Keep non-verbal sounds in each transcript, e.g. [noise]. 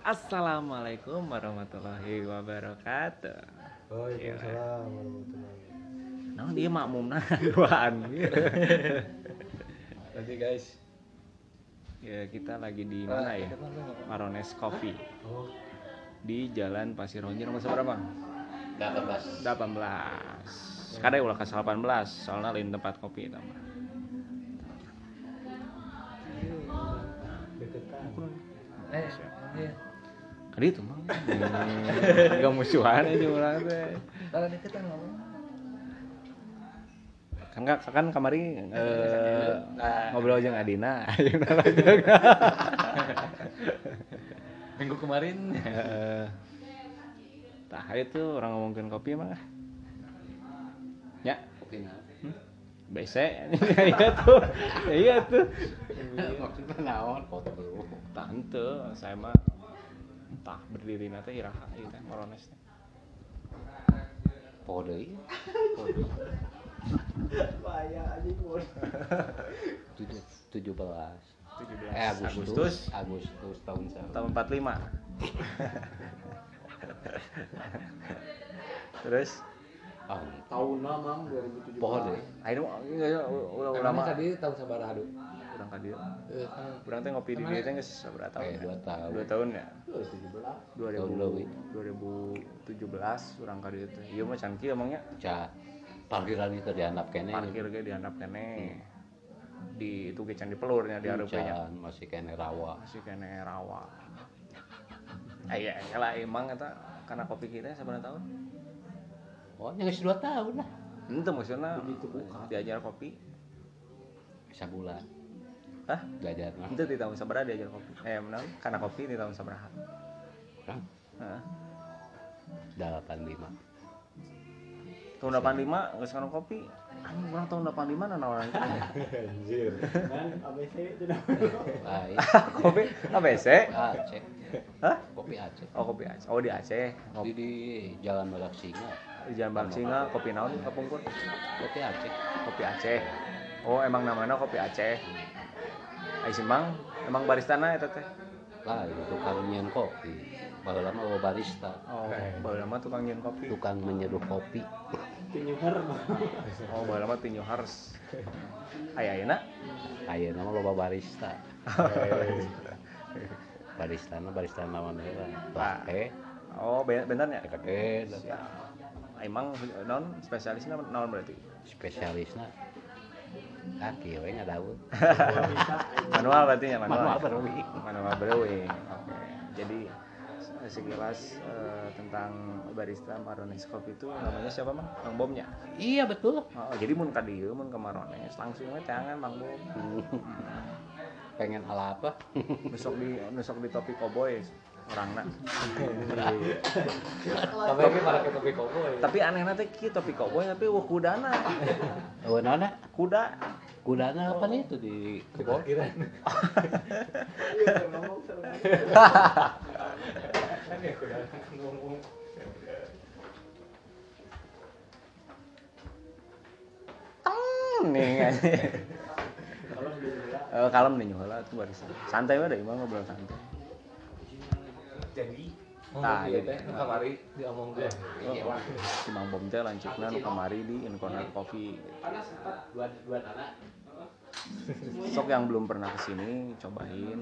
Assalamualaikum warahmatullahi wabarakatuh. Waalaikumsalam warahmatullahi Nah, dia makmum nah duaan. [laughs] Nanti guys. ya, kita lagi di mana ya? Marones Coffee Oh, di Jalan Pasir Honjir nomor berapa? 18 18. Sekarang ulah ke 18, soalnya lain tempat kopi itu mah. deketan. eh iya Kali itu mah. [laughs] Enggak musuhan aja urang teh. kalau ngomong Kan kan, kan kamari eh, Nah. ngobrol jeung Adina. [laughs] Ayeuna lanjut. [laughs] minggu kemarin Eh, Tah itu orang ngomongin kopi mah. Ya, kopi nah BC iya tuh. Iya tuh. maksudnya naon foto dulu Tante, saya mah tah berdiri nanti iraha ieu teh Morones teh. foto iya. [laughs] Tujuh tujuh belas. 17 eh Agustus. Agustus. Agustus tahun sama tahun 45. [laughs] Terus? Oh, Tahun mang 2017. pohon deh ayo udah udah Emangnya lama. tadi tahun sabar aduh. Urang ka dieu. Urang teh ngopi di dieu teh geus sabaraha tahun? eh ya? dua tahun Dua tahun ya? 2017. 2000 Tahun leuwih. 2017 urang ka dieu teh. Ieu mah can kieu emangnya ca parkiran itu dihandap kene parkir ge dihandap kene. Di itu ge can di pelurnya di hareupeunnya. Can, masih kene rawa Masih kene rawa. Aya lah emang eta karena kopi kita sabaraha tahun? oh yang dua tahun lah Itu maksudnya diajar kopi. sebulan Hah? belajar mah Itu di tahun sabaraha diajar kopi. Eh, menang karena kopi di tahun sabaraha? orang Heeh. delapan lima Tahun 85 geus kana kopi. Anjing urang tahun 85 nana orang Anjir. Kan ABC itu [laughs] kopi ABC. Aceh Hah? kopi Aceh Oh kopi Aceh. Oh di Aceh. di, Kopi di jalan Badak Singa di Jalan Bang Singa, kopi naon kapungkur? kopi Aceh Kopi Aceh. Oh emang namanya kopi Aceh. Ai Simang, emang baristana eta teh. lah itu tukang nyian kopi baheula mah bawa barista Oh, baheula mah tukang nyeun kopi. tukang menyeduh kopi Tinyuhar. Oh, baheula mah tinju hars. Aya ayeuna? ayeuna mah loba barista [laughs] barista na barista naon heula lake Oh, be- bentar ya. keke Emang non spesialisnya naon berarti? spesialisna kaki we ngadaun [laughs] Manual berarti ya manual. manual berwi manual brewing. Oke. Jadi se- sekilas eh, tentang barista Marones Coffee itu namanya siapa Mang? Mang Bomnya. iya betul Oh, jadi mun ka dieu mun ke Marones langsung we tangan Mang Bom. [laughs] pengen ala apa Nusok di nusok di topi cowboy orangna. Tapi ini malah ke topi koboi. tapi aneh nanti ki topi cowboy tapi wah kudana. oh nona Kuda. kudana apa nih itu di parkiran. Kan ya kuda ngomong. nih Eh, kalem nih nyola tuh barista. Santai wae deh, imang ngobrol santai. Jadi Nah, Nah, iya teh nu kamari diomong gue. Oh, si Mang Bom teh lancipna nu kamari di Incorner Coffee. dua dua tanah Sok yang belum pernah ke sini, cobain,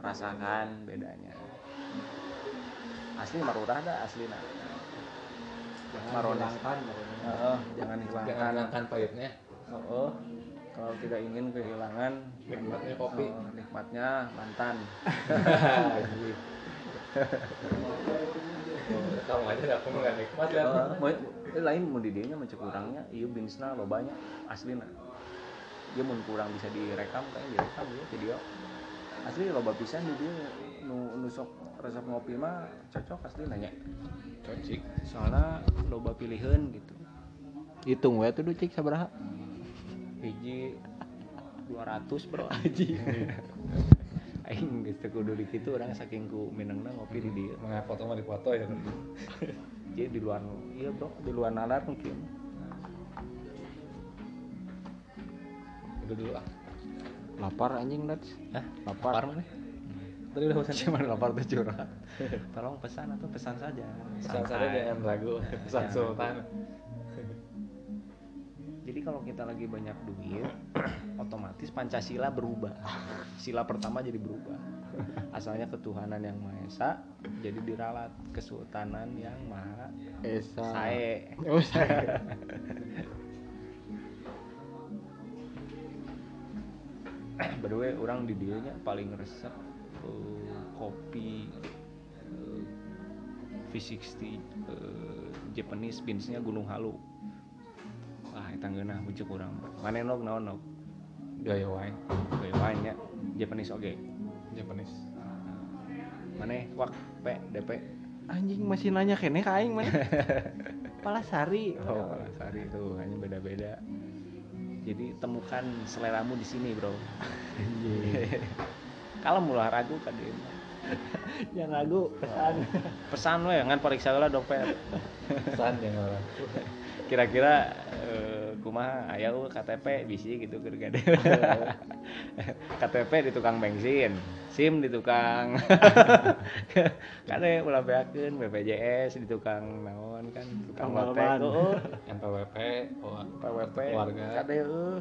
rasakan bedanya. Asli marurah dah asli nah. Marones. Hilangkan. Heeh, jangan Jangan hilangkan. hilangkan pahitnya. Heeh. Kalau tidak ingin kehilangan Nikmatnya kopi. nikmatnya mantan. [laughs] Kamu aja aku nggak nikmat kan. Mau eh, lain mau di dieu nya mencek kurangnya, ieu binsna lo banyak aslina. Dia mun kurang bisa direkam kayak direkam ya video. Asli loba pisan di dieu nu nusok resep ngopi mah cocok asli nanya. Cocik. Soalnya loba pilihan gitu. Hitung we tuh cik sabaraha? Hiji 200 bro aji. [laughs] Aing geus teu kudu di kitu urang saking ku minengna ngopi di dieu. Mengapa foto mah dipoto ya. [laughs] Jadi di luar iya bro, di luar nalar mungkin. Udah dulu ah. Lapar anjing Nats. Hah? Lapar. Lapar mana? Tadi udah pesan. cuma lapor tuh curhat [laughs] tolong pesan atau pesan saja Pesan saja jangan ragu. [laughs] Pesan sultan. Kalau kita lagi banyak duit [clears throat] otomatis pancasila berubah. Sila pertama jadi berubah. Asalnya ketuhanan yang maha esa jadi diralat kesultanan yang maha Esa. sae. Oh, [clears throat] by the way orang di dia nya paling resep eh, kopi eh, V60 eh, Japanese beansnya Gunung Halu ngeunah bujuk orang mana nog naon nog Gaya wae. Gaya wine nya Japanese oke Japanese. mana wak p dp Anjing masih nanya kene ka aing mana? [laughs] Palasari. oh Palasari itu hanya beda-beda jadi temukan seleramu di sini bro kalau mulai ragu kan dia. [laughs] Jangan ragu pesan. pesan we ngan periksa lah dompet Pesan yang orang. kira-kira eh, kumaha aya eueuh KTP bisi gitu keur gade [laughs] KTP di tukang bensin SIM di tukang. [laughs] Kade ulah beakeun BPJS di tukang naon kan tukang heueuh NPWP, oh, PWP keluarga. kade eueuh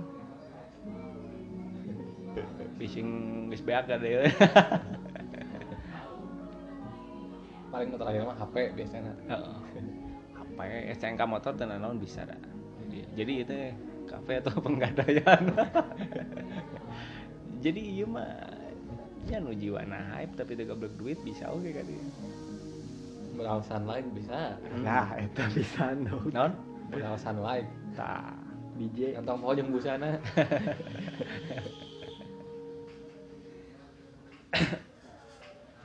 bising geus beak kade eueuh Paling terakhir mah HP biasanya. Apa ya STNK motor dan naon bisa dah jadi, jadi itu ya, kafe atau penggadaian [laughs] jadi iya mah ya nu jiwa nah hype tapi teu goblok duit bisa oke kan ieu. Beralasan lain bisa. Nah, eta bisa dong. naon Beralasan lain. tah DJ. Kantong poho jeung busana. [laughs]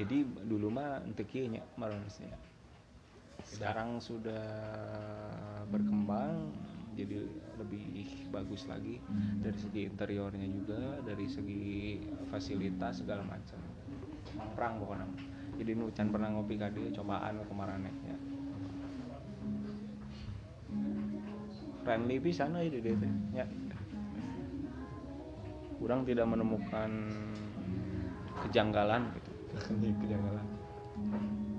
jadi dulu mah untuk kieu nya maronesnya sekarang sudah berkembang jadi lebih bagus lagi dari segi interiornya juga dari segi fasilitas segala macam perang pokoknya jadi nu can pernah ngopi ka dieu cobaan kemarin ya friendly pisan euy di dieu teh nya kurang tidak menemukan kejanggalan gitu Di kejanggalan.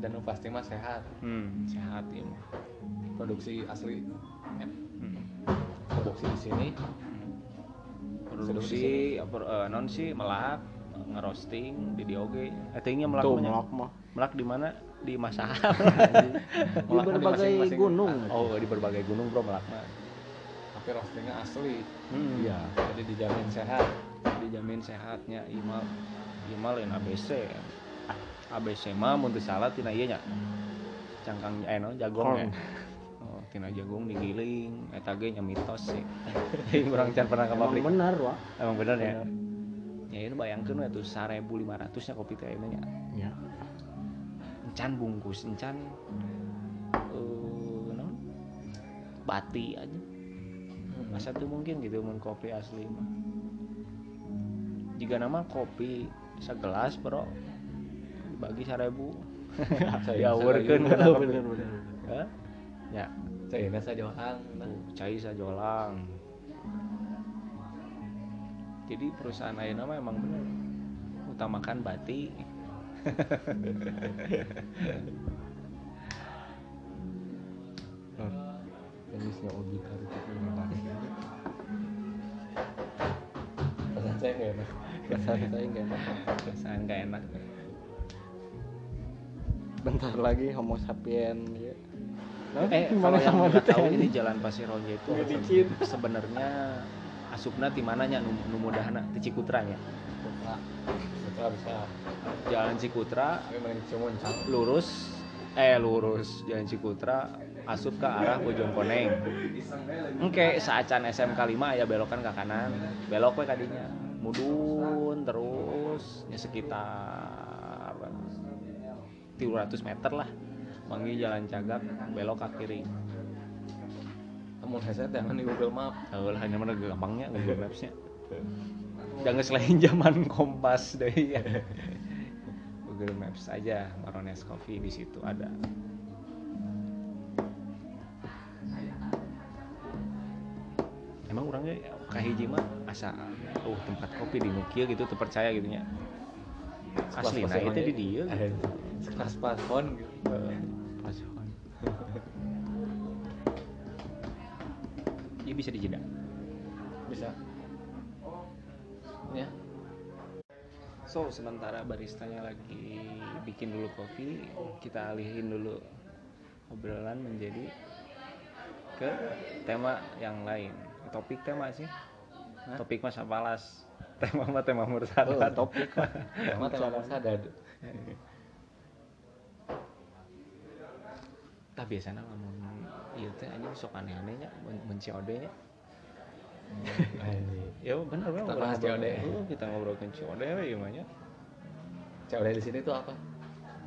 Dan pasti mah sehat. hmm, sehat ya. Produksi asli. Ya. Produksi di sini. produksi apa eh, non sih melak ngerosting di dioge etingnya melak Tuh, banyak. melak mah. melak di mana di Masahal [laughs] Di mah di berbagai masing-masing- gunung. oh di berbagai gunung bro melak mah Tapi roastingnya asli. Hmm. Iya. Jadi dijamin sehat. dijamin sehatnya imal imal lain ABC ABC mah mun teu salah tina ieu nya cangkang eh no jagung ya tina jagung digiling eta ge nya mitos sih. [laughs] Kurang can pernah ke Emang pabrik benar, Wak. emang bener ya? Ya ini bayangkan we tuh 1500 nya kopi teh ini nya Ya. encan bungkus encan eh naon bati aja. Masa tuh mungkin gitu mun kopi asli mah. Jika nama kopi segelas bro dibagi seribu. [laughs] Kana kopi. Bener, bener. Ya Cina saja orang. cai sajolang jadi perusahaan ayeuna mah emang bener utamakan bati Jenisnya Ogi itu memang. Pesan saya nggak enak. Pesan saya nggak enak. perasaan gak enak Bentar lagi Homo sapien ya. Eh kalau yang sama nggak tahu ini jalan Pasir Roja itu sebenarnya asupna di mananya? Nu, nu mudahna di Cikutra Putra, putra bisa. jalan Cikutra lurus eh lurus. Jalan Cikutra asup ke arah Bojongkoneng Oke, saacan SMK 5 ya belokan ke kanan. Belok we kadinya. Mudun terus ya sekitar 300 meter lah mangi jalan cagak belok ke kiri Kamu headset jangan di Google Map. Lah hanya mana gampangnya Google Maps-nya. Jangan selain zaman Kompas deh ya. Google Maps aja Marones Coffee di situ ada. Emang orangnya kahiji mah asa oh tempat kopi di Nukia gitu tuh percaya gitu nya. Asli, nah itu di dia gitu. [laughs] Paspon gitu. Bisa dijeda. Bisa. Ya. So sementara baristanya lagi bikin dulu kopi, kita alihin dulu obrolan menjadi ke tema yang lain. Topik tema sih. Topik masa palas. [laughs] Tema mah tema Oh, mursadat. topik. Tema tema sadad. Tah biasanya lamun ieu teh anjing sok aneh-aneh nya mun COD nya. Ya bener bener Kita bahas COD. Heeh, kita ngobrolkeun COD mah nya. COD di sini tuh apa?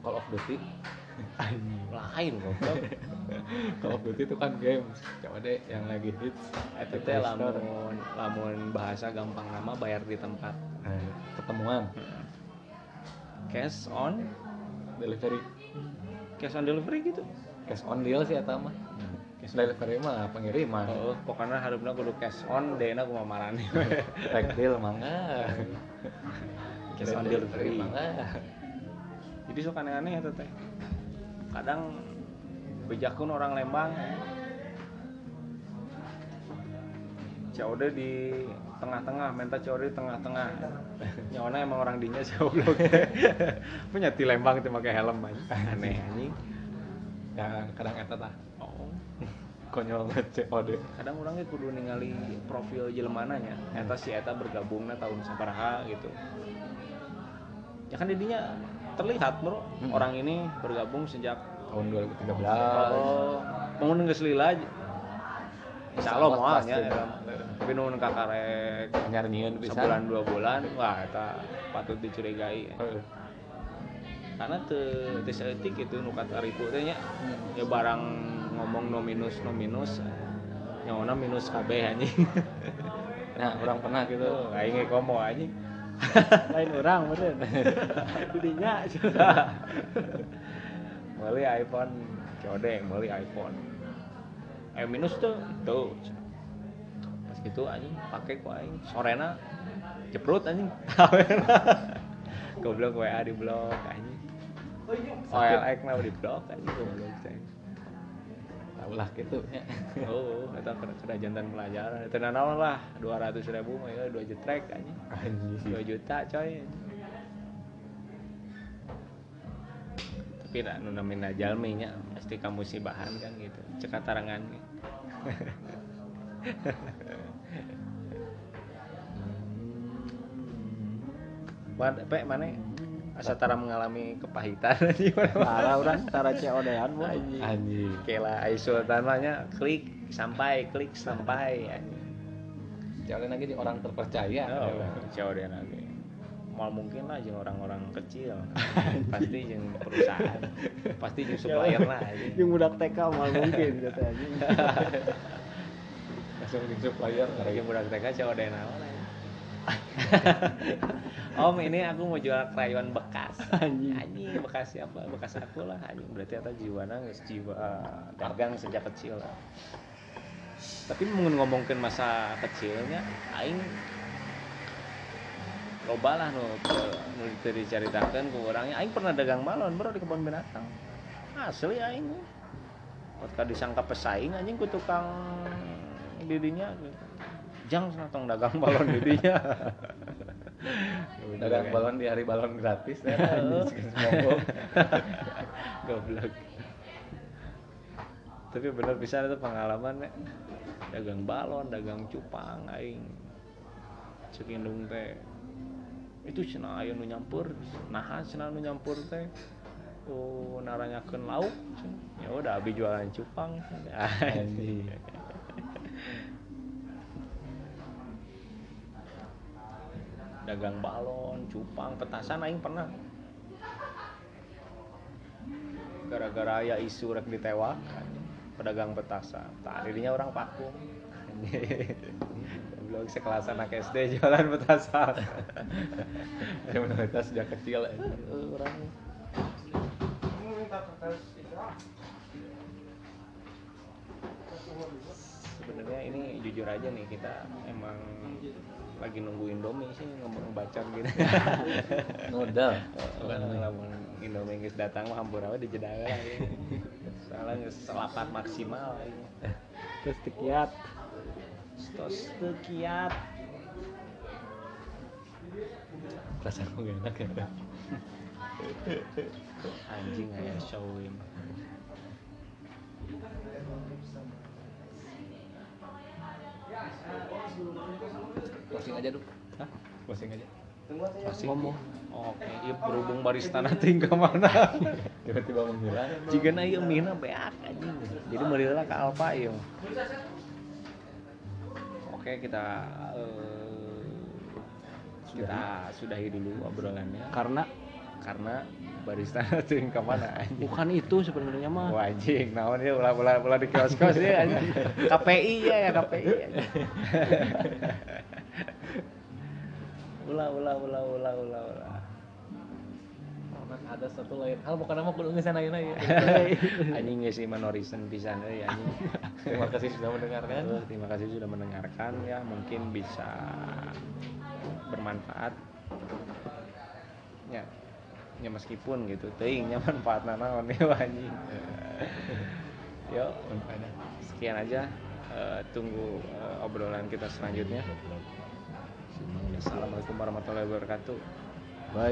Call of Duty. Lain goblok. [laughs] Call of Duty itu kan game. COD yang lagi hits. Di teh lamun lamun bahasa gampang nama bayar di tempat. Nah, ketemuan Cash on delivery cash on delivery gitu. cash on deal sih eta mah cash delivery mah pengiriman Oh, pokoknya harusnya kudu cash on dena kumaha marane. [laughs] tag deal mangga Cash on delivery. mangga Jadi sok aneh-aneh ya teh. Kadang bejakun orang Lembang. COD di tengah-tengah, minta COD di tengah-tengah. Nyawana emang orang dinya goblok. [laughs] Punya di Lembang itu pakai helm. Aneh anjing. ya kadang eta tah Oh. Konyol COD Kadang orangnya kudu ningali profil jelmananya. Eta si eta bergabungnya tahun sabaraha gitu. Ya kan didinya terlihat bro Hmm. orang ini bergabung sejak tahun 2013 Oh, mau geus lila. Insya Allah nya eta. Tapi nu kakarek anyar nyieun bisa sebulan dua bulan, wah eta patut dicurigai. Heeh. Karena teu teu saeutik itu nu kataripu teh nya. Ya barang ngomong no minus no minus nyawana minus kabeh anjing. [laughs] nah orang pernah gitu aing komo anjing. [laughs] lain orang meren didinya Meuli iPhone COD, meuli iPhone. Eh minus tuh tuh. Pas gitu anjing pakai ku aing sorena jeprut anjing. [laughs] Goblok WA di blok anjing. OLX mah di blok anjing goblok teh. Tahu lah gitu [laughs] Oh, eta kena kena jantan pelajaran. Itu nanaon lah 200 ribu mah ya 2 jetrek anjing. anjing 2 juta coy. Tapi nak nu namina jalmi nya pasti kamu si bahan kan gitu. Cekat tarangan. [laughs] Mana pe mana asa tara mengalami kepahitan [laughs] anjing parah orang tara COD-an bu anjing Kela ai sultan mah nya klik sampai klik sampai anjing. jalan lagi di orang terpercaya Oh, dia lagi. Mal mungkin lah jeung orang-orang kecil. [laughs] pasti jeung perusahaan. Pasti jeung supplier lah. anjing. yang budak TK mal mungkin kata anjing [laughs] langsung di supplier Jeung budak TK naon anjing. [laughs] Om ini aku mau jual krayon bekas. Anjing. Anjing bekas siapa? Bekas aku lah anjing. Berarti jiwana geus jiwa dagang sejak kecil lah. Tapi mun ngomongkeun masa kecilnya aing loba lah nu nu teu dicaritakeun ku orangnya aing pernah dagang balon bro di kebun binatang. Asli aing. Ketika disangka pesaing anjing ku tukang didinya gitu. Jang sana tong dagang balon didinya. dagang balon di hari balon gratis ya [laughs] Goblok. Tapi bener bisa itu pengalaman ya. Dagang balon, dagang cupang aing. Cek indung teh. Itu cenah aya nu nyampur, nahan cenah nu nyampur teh. Oh, naranyakeun lauk. Ya udah abi jualan cupang. Anjing. [laughs] dagang balon, cupang, petasan aing pernah. Gara-gara ya isu rek ditewak, anjing. pedagang petasan. Tak dirinya orang paku. [laughs] Belum sekelas anak SD jualan petasan. [laughs] kriminalitas sejak kecil. Eh, orang sebenarnya ini jujur aja nih kita emang lagi nunggu Indomie sih ngomong bacot gitu. [laughs] Bukan ngomong Indomie geus datang mah hampura we di jeda ya. geus selapat maksimal ini terus tekiat. Stos teu kiat perasaan gue gak enak ya. Anjing aya showin closing aja dulu Hah? closing aja. Ngomong. Oke iya berhubung barista nanti ke mana [laughs] tiba-tiba menghilang jika na ieu mina beak anjing. Jadi meulila ke Alfa ieu oke kita eh, kita sudahi dulu obrolannya. Karena? Karena barista [laughs] nanti ke mana anjing bukan itu sebenarnya mah Wah anjing, naon dia ulah ulah ulah di kios-kios dia anjing. [laughs] KPI ya ya KPI. anjing. [laughs] ulah ulah ulah ulah ulah ulah. ada satu lain hal bukan nama kudu ngesan ayeuna ya Anjing geus ieu manorisan pisan euy anjing. terima kasih sudah mendengarkan Eh, Terima kasih sudah mendengarkan ya, mungkin bisa bermanfaat. Ya. Ya meskipun gitu, teuing nya manfaatna [laughs] naon ya anjing. [laughs] Yuk, sekian aja. Eh, tunggu eh, obrolan kita selanjutnya. Assalamualaikum warahmatullahi wabarakatuh